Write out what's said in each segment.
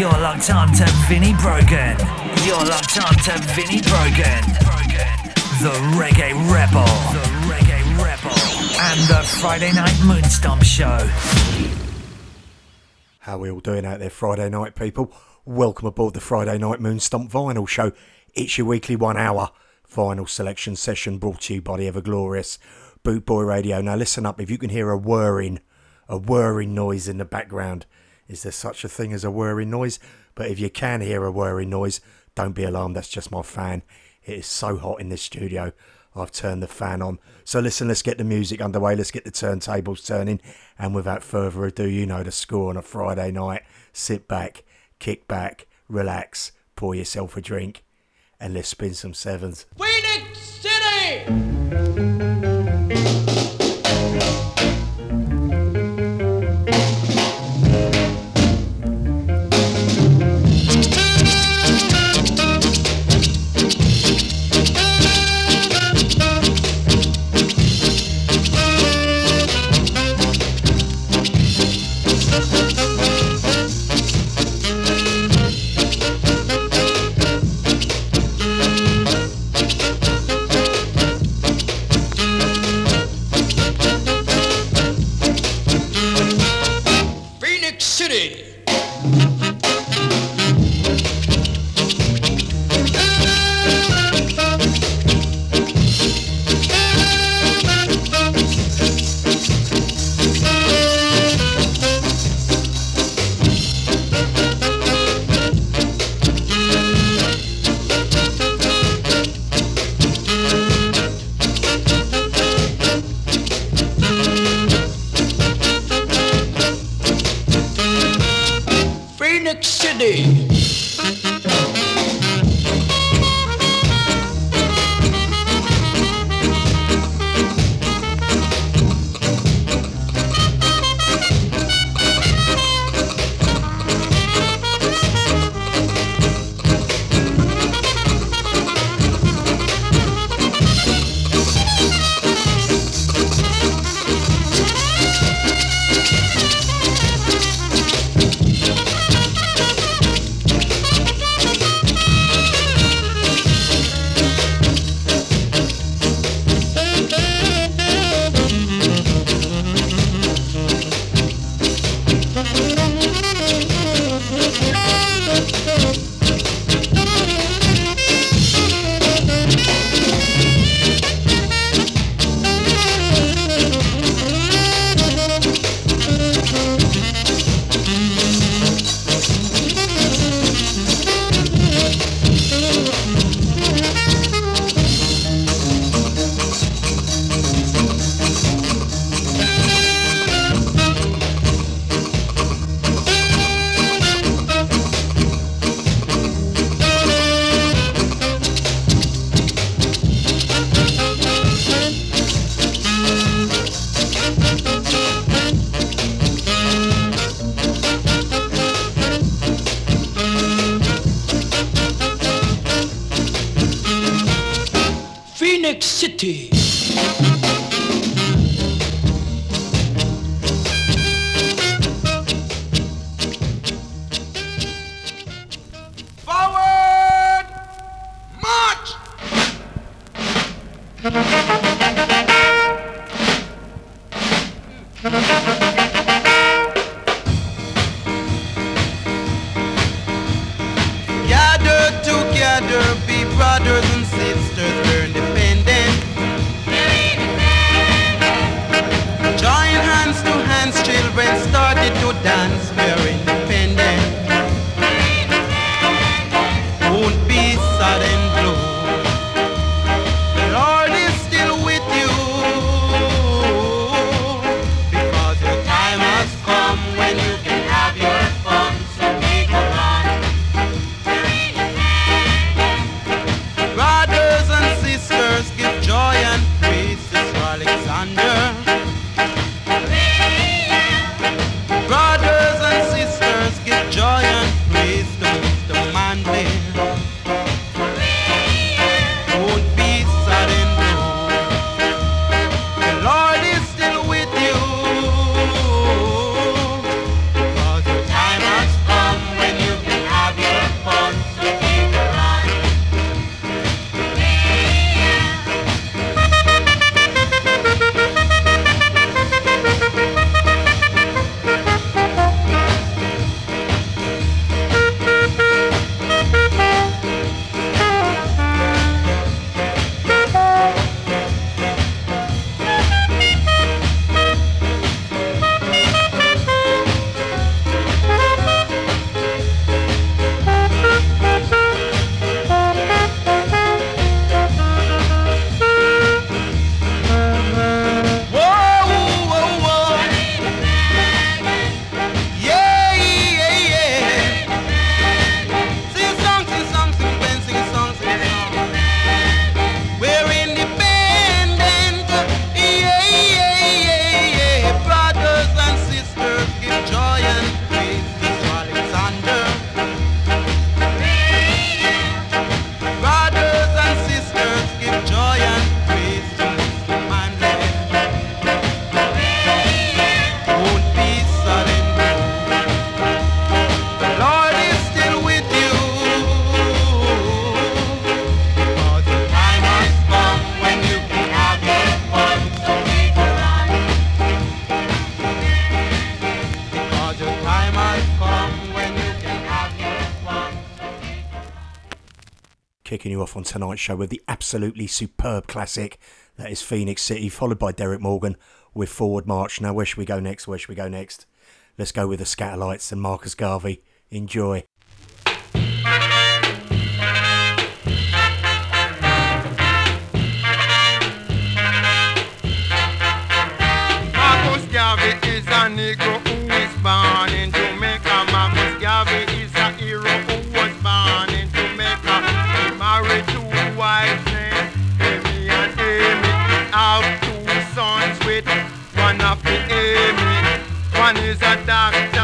You're locked on to Vinnie Brogan. You're locked on to Vinnie Brogan. The Reggae Rebel. The Reggae Rebel. And the Friday Night Moonstomp Show. How we all doing out there Friday night, people? Welcome aboard the Friday Night Moonstomp Vinyl Show. It's your weekly one hour vinyl selection session brought to you by the ever glorious Boot Boy Radio. Now listen up, if you can hear a whirring, a whirring noise in the background, is there such a thing as a whirring noise? But if you can hear a whirring noise, don't be alarmed, that's just my fan. It is so hot in this studio. I've turned the fan on. So listen, let's get the music underway. Let's get the turntables turning. And without further ado, you know the score on a Friday night. Sit back, kick back, relax, pour yourself a drink, and let's spin some sevens. Phoenix City! Phoenix City! On tonight's show with the absolutely superb classic that is Phoenix City, followed by Derrick Morgan with Forward March. Now, where should we go next? Where should we go next? Let's go with the Skatalites and Marcus Garvey. Enjoy. Marcus Garvey is a Negro who is born in Jamaica. One of the. One is a doctor,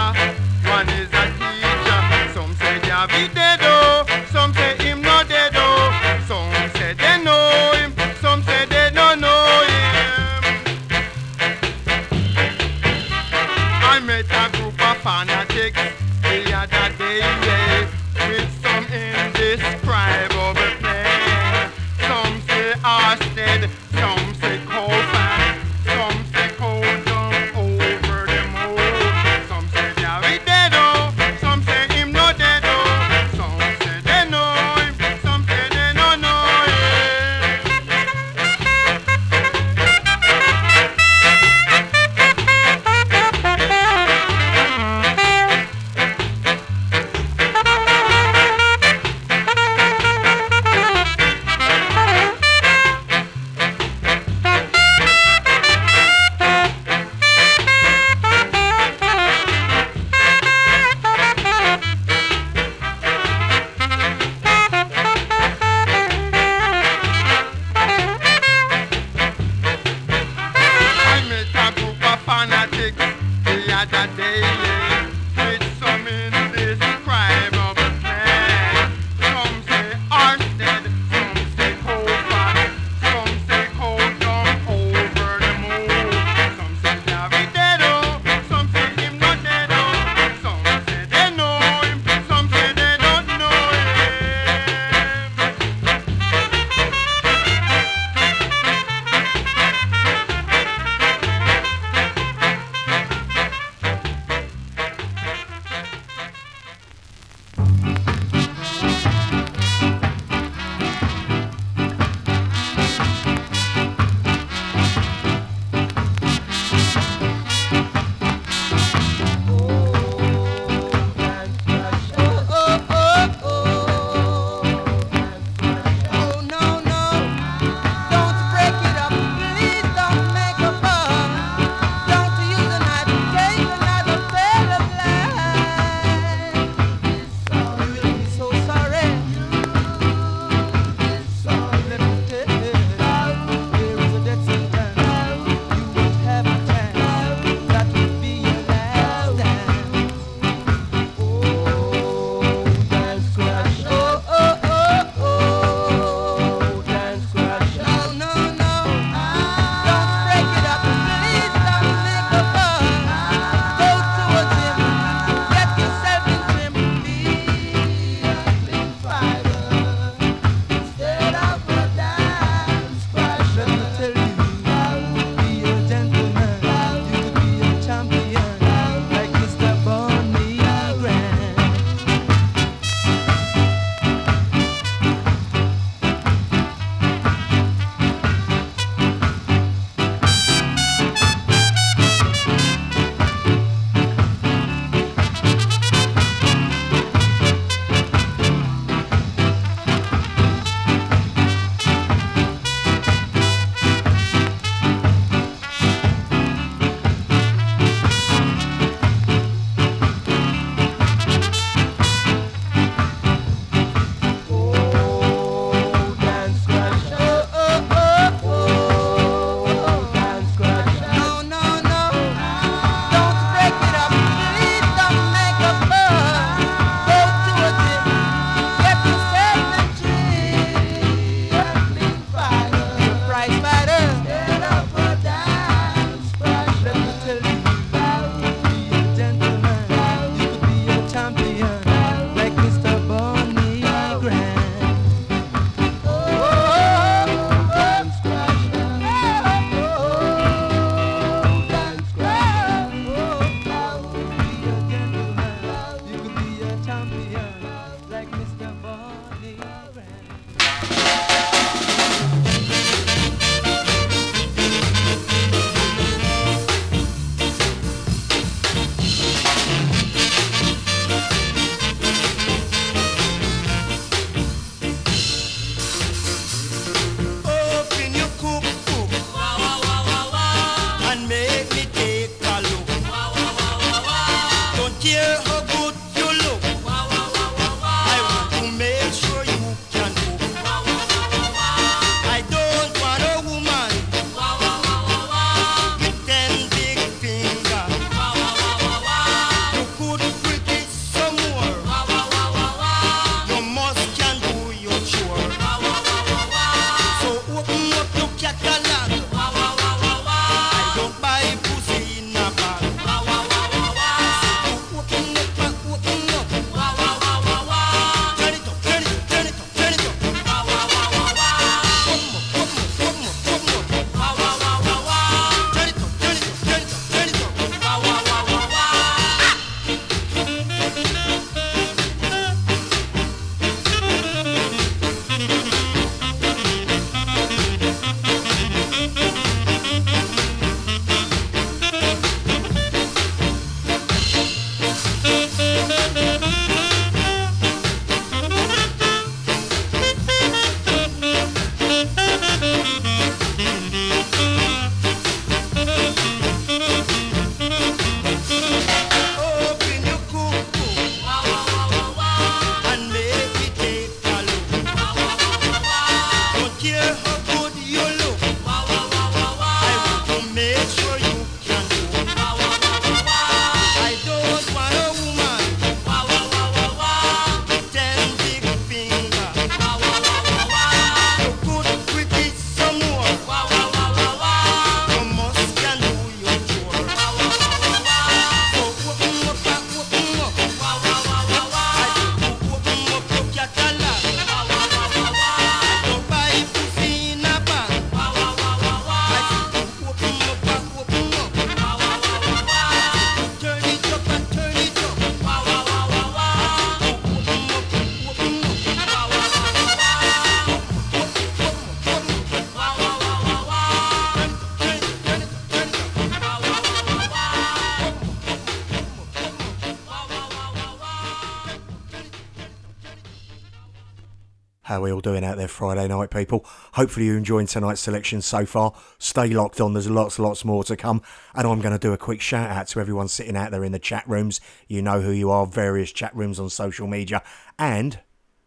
doing out there Friday night, people? Hopefully you're enjoying tonight's selection so far. Stay locked on, there's lots, lots more to come. And I'm going to do a quick shout out to everyone sitting out there in the chat rooms. You know who you are, various chat rooms on social media. And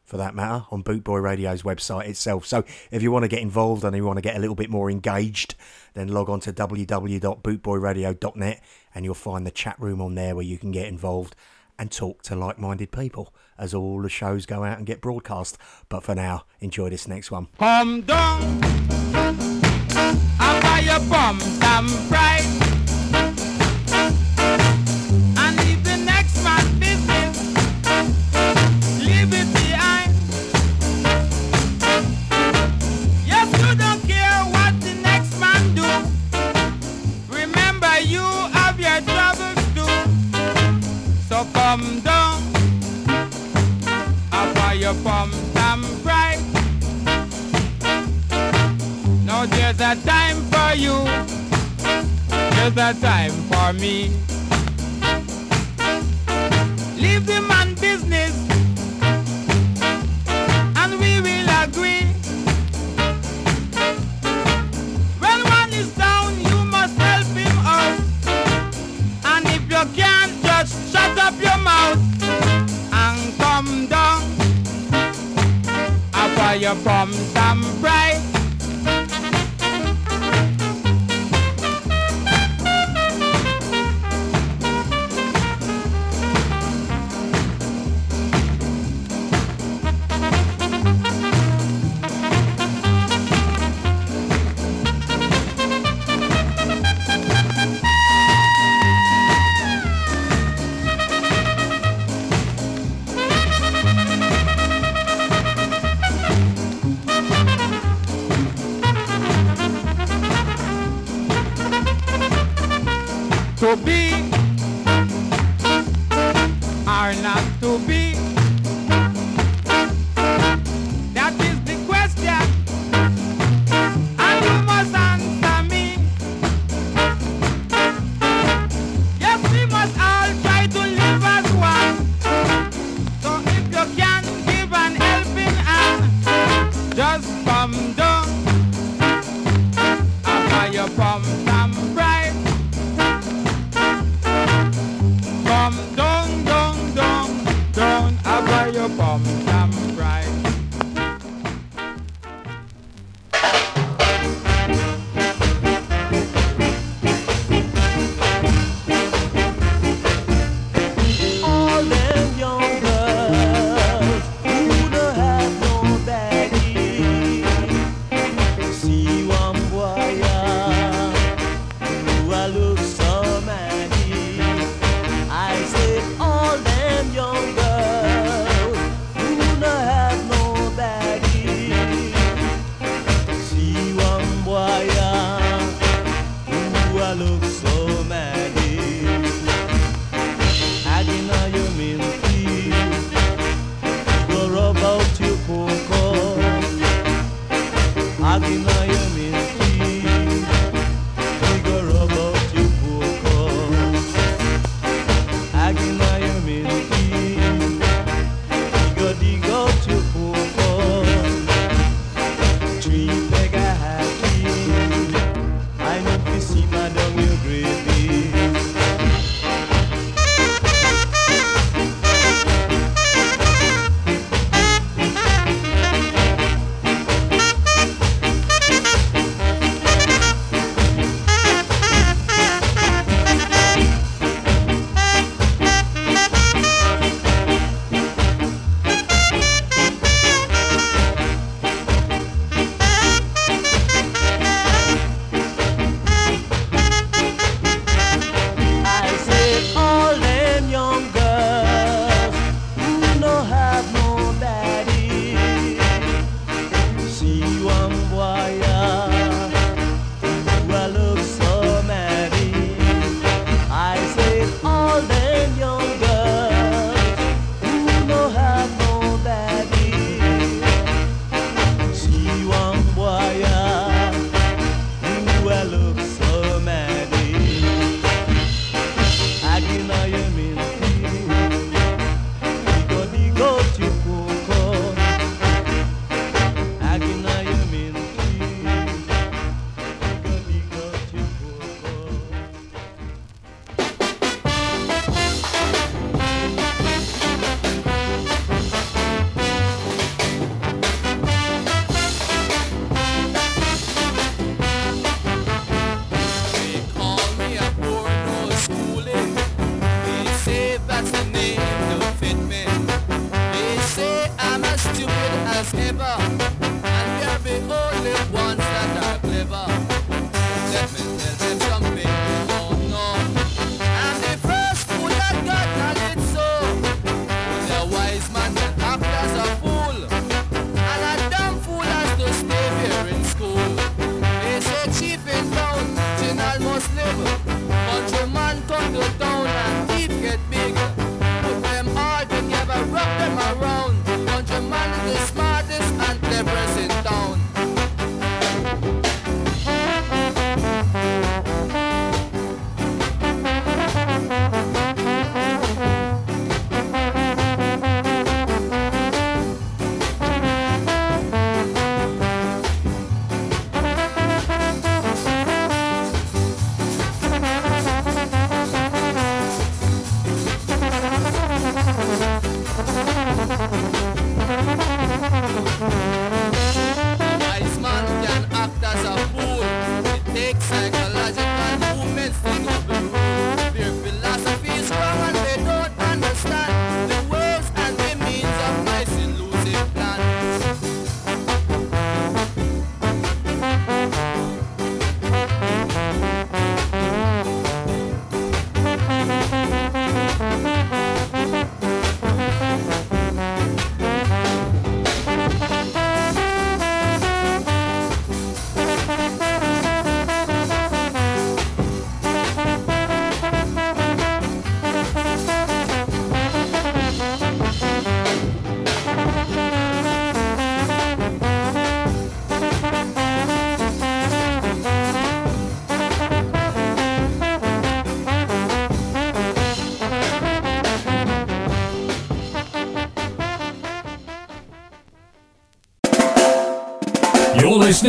for that matter, on Bootboy Radio's website itself. So if you want to get involved and you want to get a little bit more engaged, then log on to www.bootboyradio.net and you'll find the chat room on there where you can get involved and talk to like minded people as all the shows go out and get broadcast. But for now, enjoy this next one. I buy your bum pride.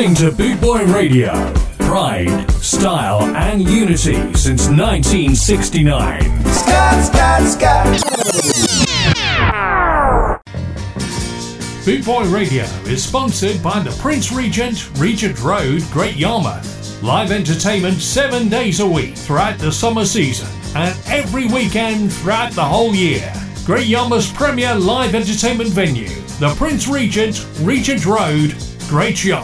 listening to Boot Boy Radio. Pride, style, and unity since 1969. Scott, Scott, Scott. Boot Boy Radio is sponsored by the Prince Regent, Regent Road, Great Yarmouth. Live entertainment seven days a week throughout the summer season and every weekend throughout the whole year. Great Yarmouth's premier live entertainment venue, the Prince Regent, Regent Road, Great Yarmouth.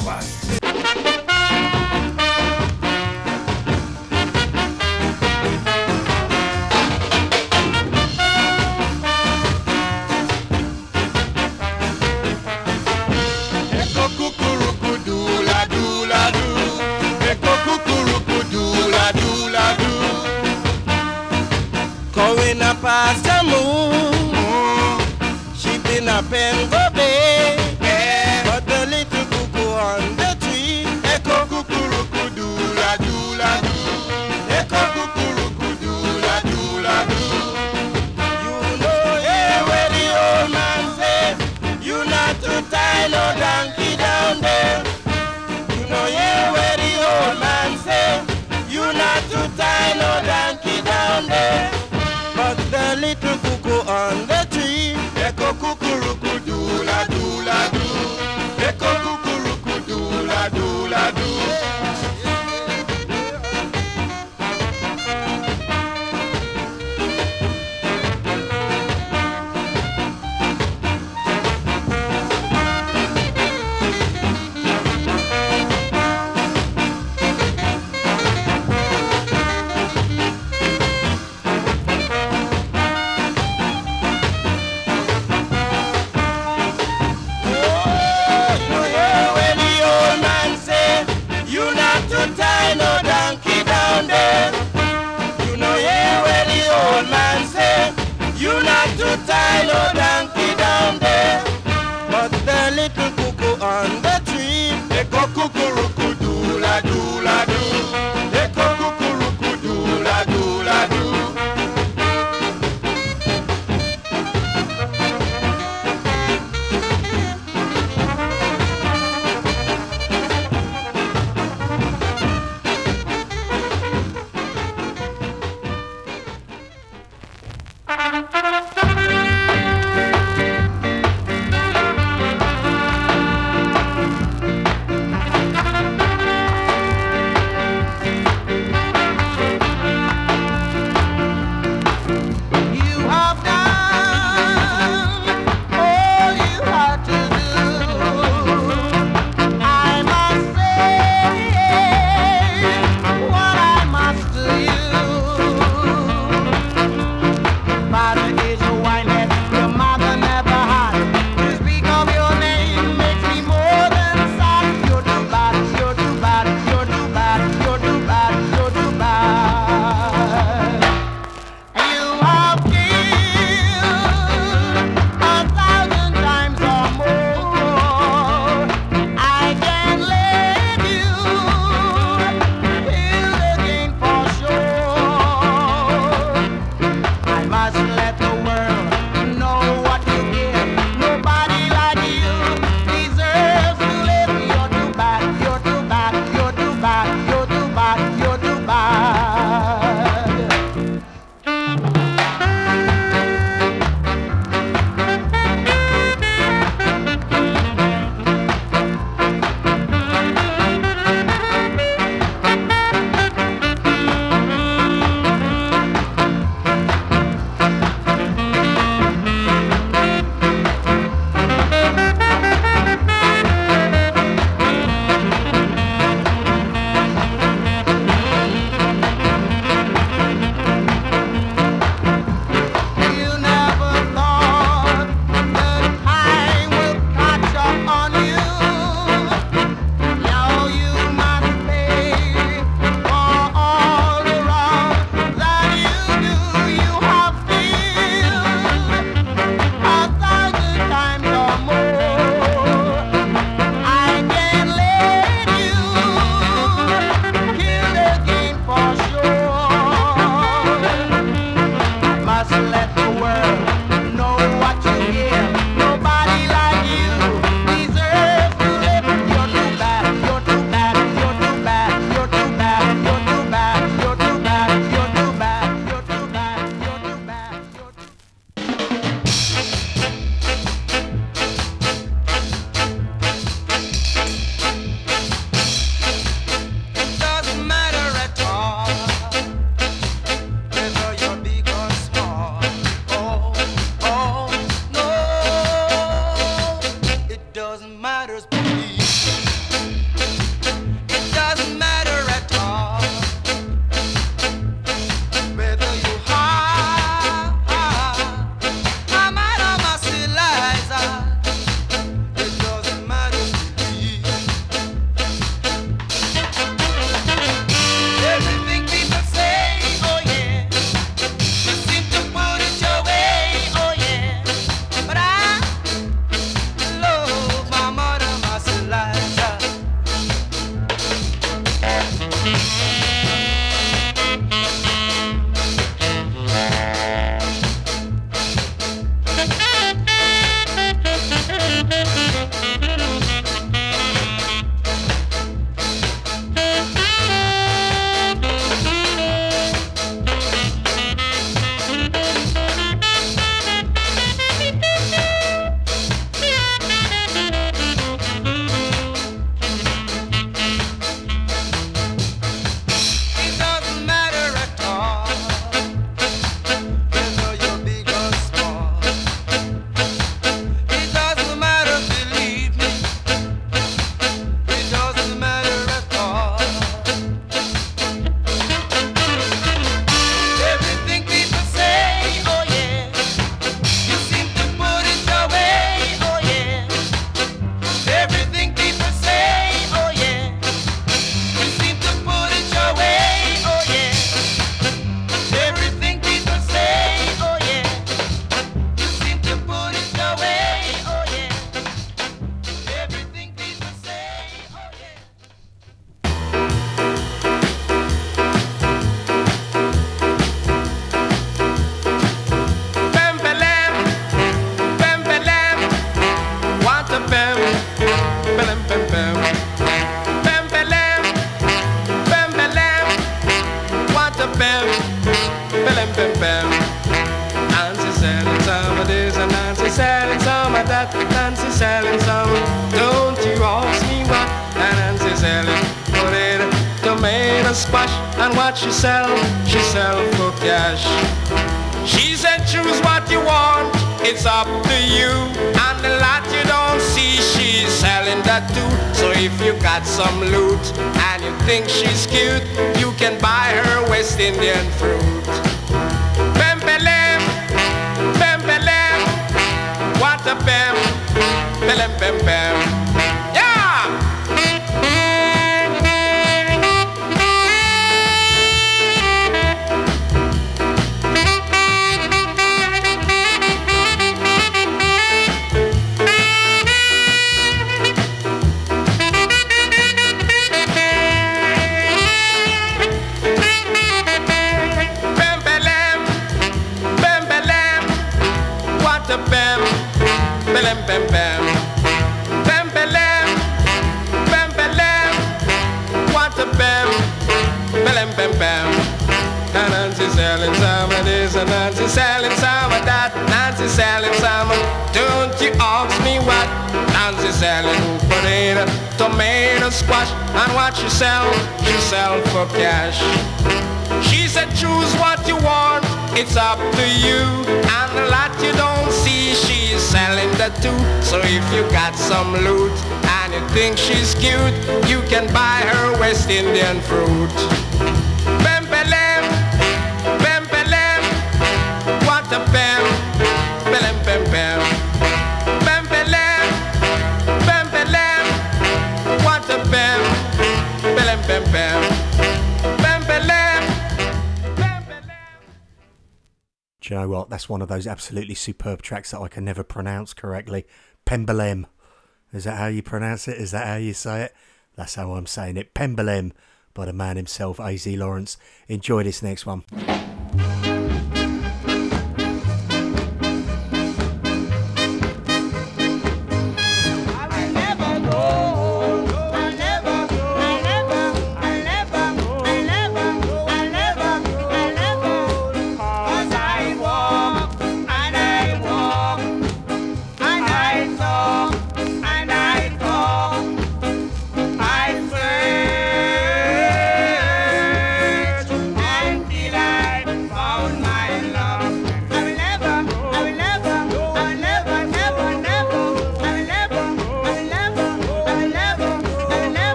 Yeah. One of those absolutely superb tracks that I can never pronounce correctly. Pembalem. Is that how you pronounce it? Is that how you say it? That's how I'm saying it. Pembalem by the man himself, AZ Lawrence. Enjoy this next one.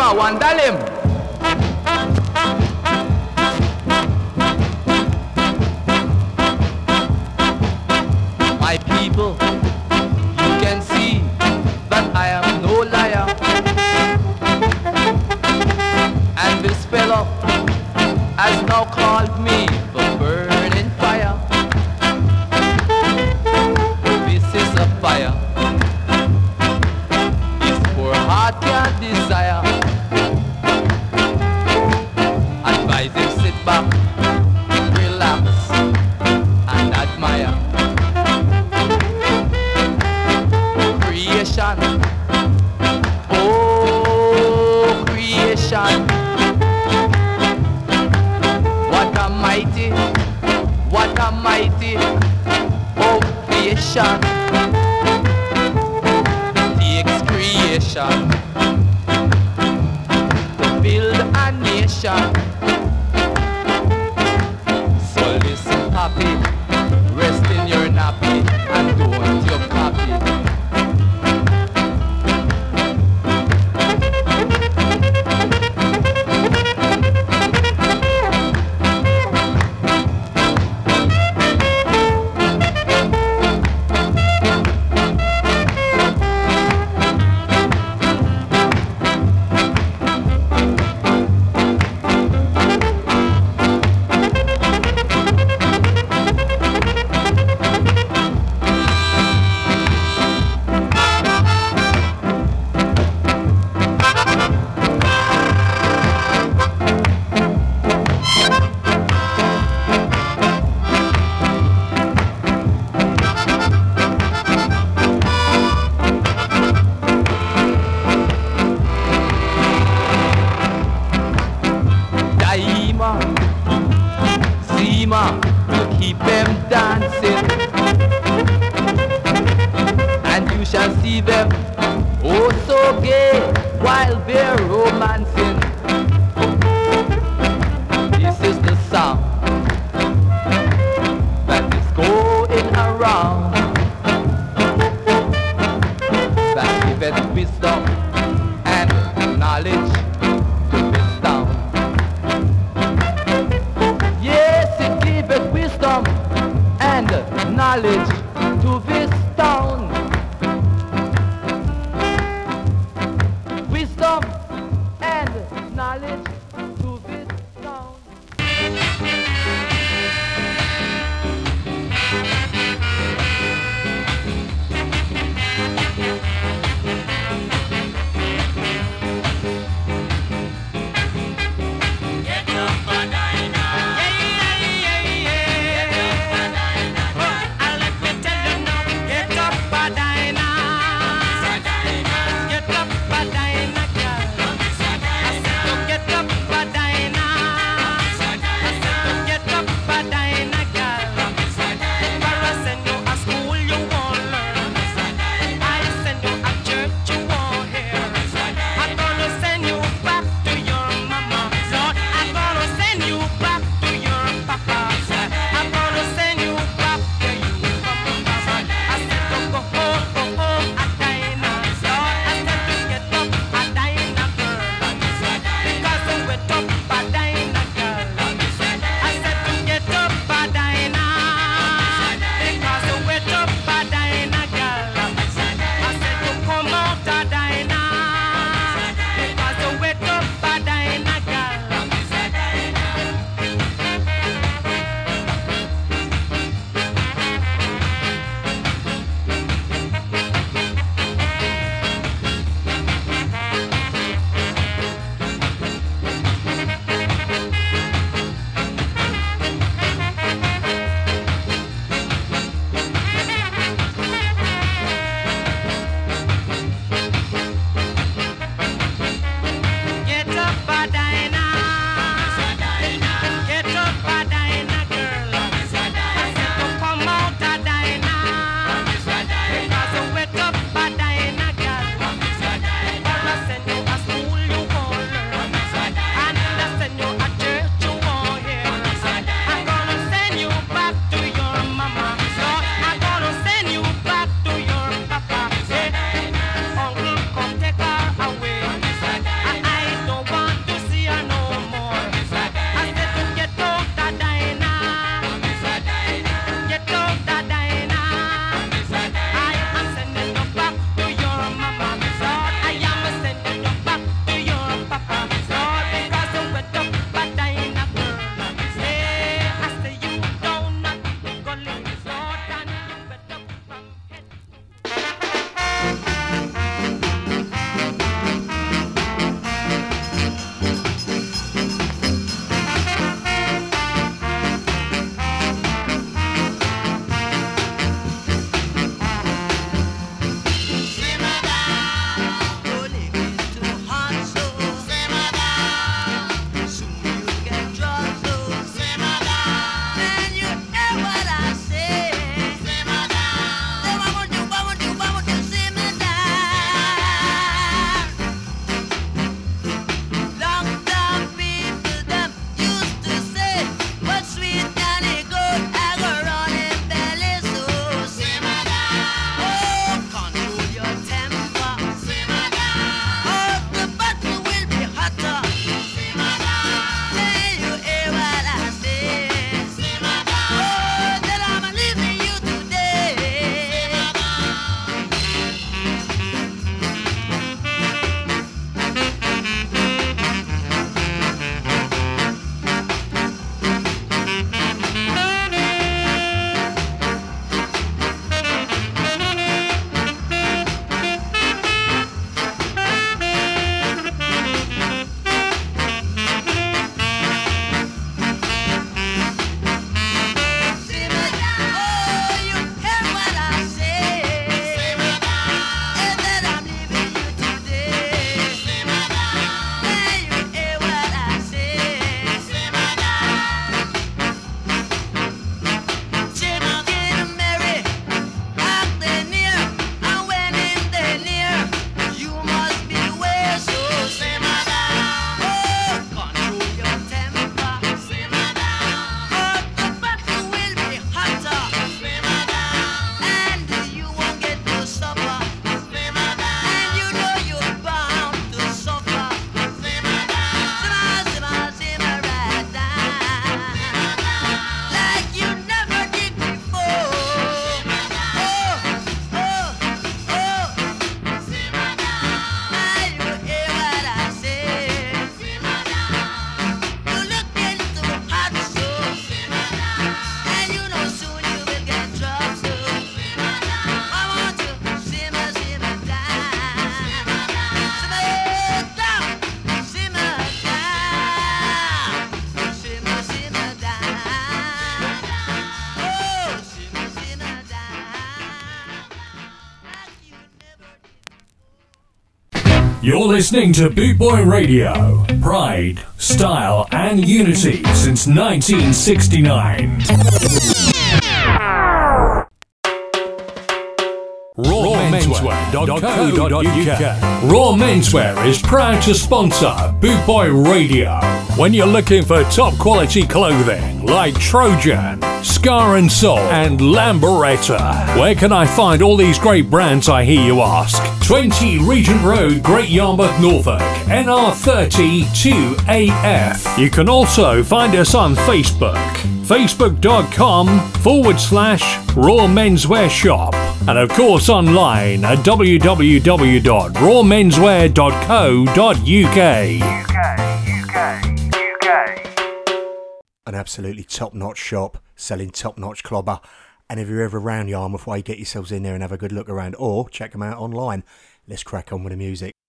Tama, Juan You're listening to Boot Boy Radio. Pride, style, and unity since 1969. RawMenswear.co.uk Raw Menswear is proud to sponsor Boot Boy Radio. When you're looking for top quality clothing like Trojan, Ska and Soul, and Lambretta, where can I find all these great brands? I hear you ask. 20 Regent Road, Great Yarmouth, Norfolk, NR30 2AF. You can also find us on Facebook, facebook.com forward slash Raw Menswear Shop, and of course online at www.rawmenswear.co.uk. An absolutely top notch shop selling top notch clobber. And if you're ever around Yarmouth Way, get yourselves in there and have a good look around, or check them out online. Let's crack on with the music.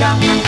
Your head.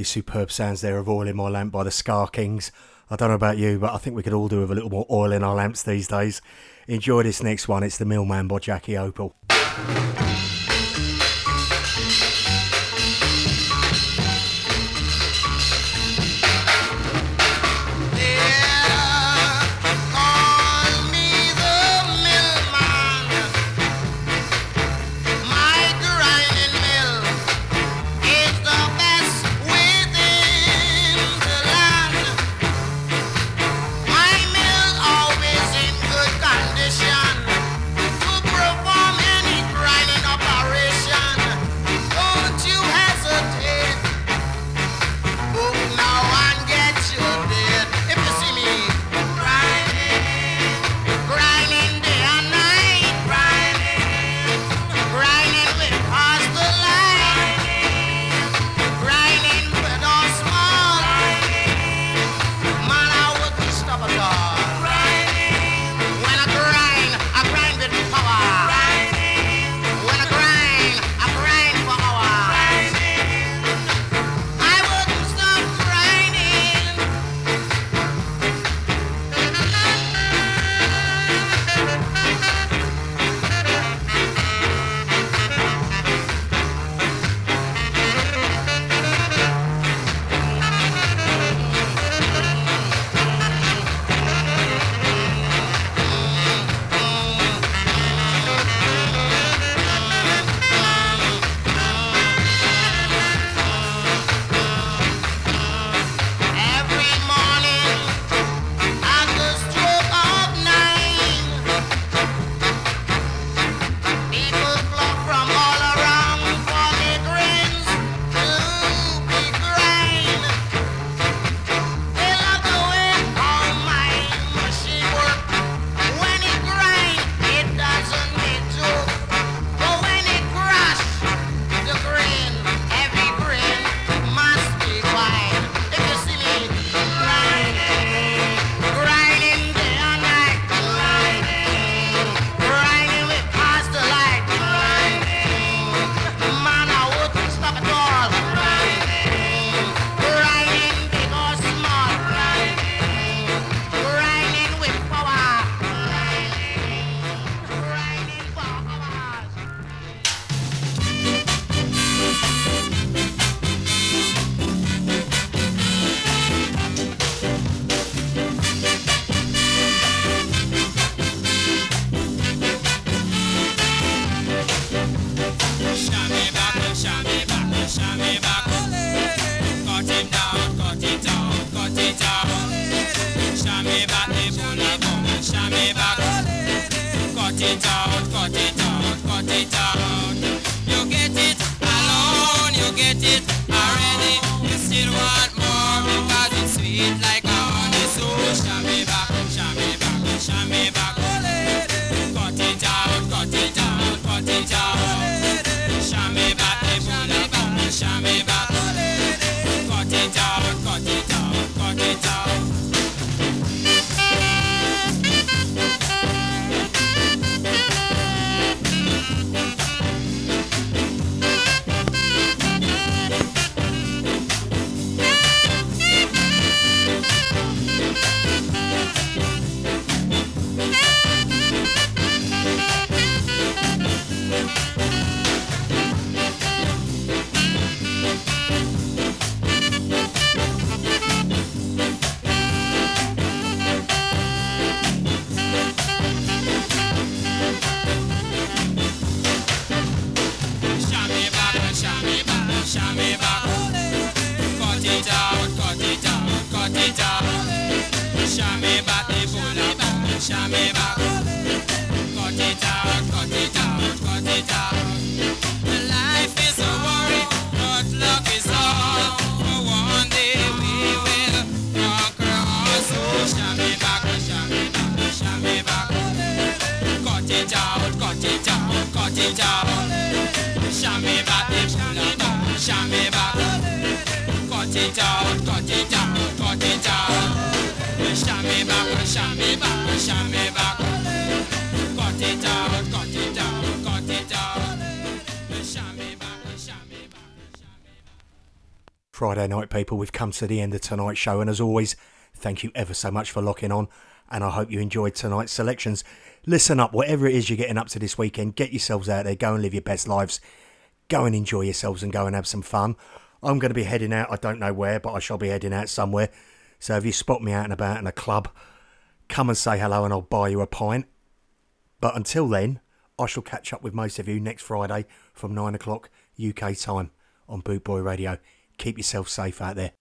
Absolutely superb sounds there of Oil in My Lamp by the Ska Kings. I don't know about you, but I think we could all do with a little more oil in our lamps these days. Enjoy this next one. It's The Millman by Jackie Opel. Friday night, people, we've come to the end of tonight's show, and as always, thank you ever so much for locking on, and I hope you enjoyed tonight's selections. Listen up, whatever it is you're getting up to this weekend, get yourselves out there, go and live your best lives, go and enjoy yourselves, and go and have some fun. I'm going to be heading out, I don't know where, but I shall be heading out somewhere. So if you spot me out and about in a club, come and say hello, and I'll buy you a pint. But until then, I shall catch up with most of you next Friday from 9 o'clock UK time on Boot Boy Radio. Keep yourself safe out there.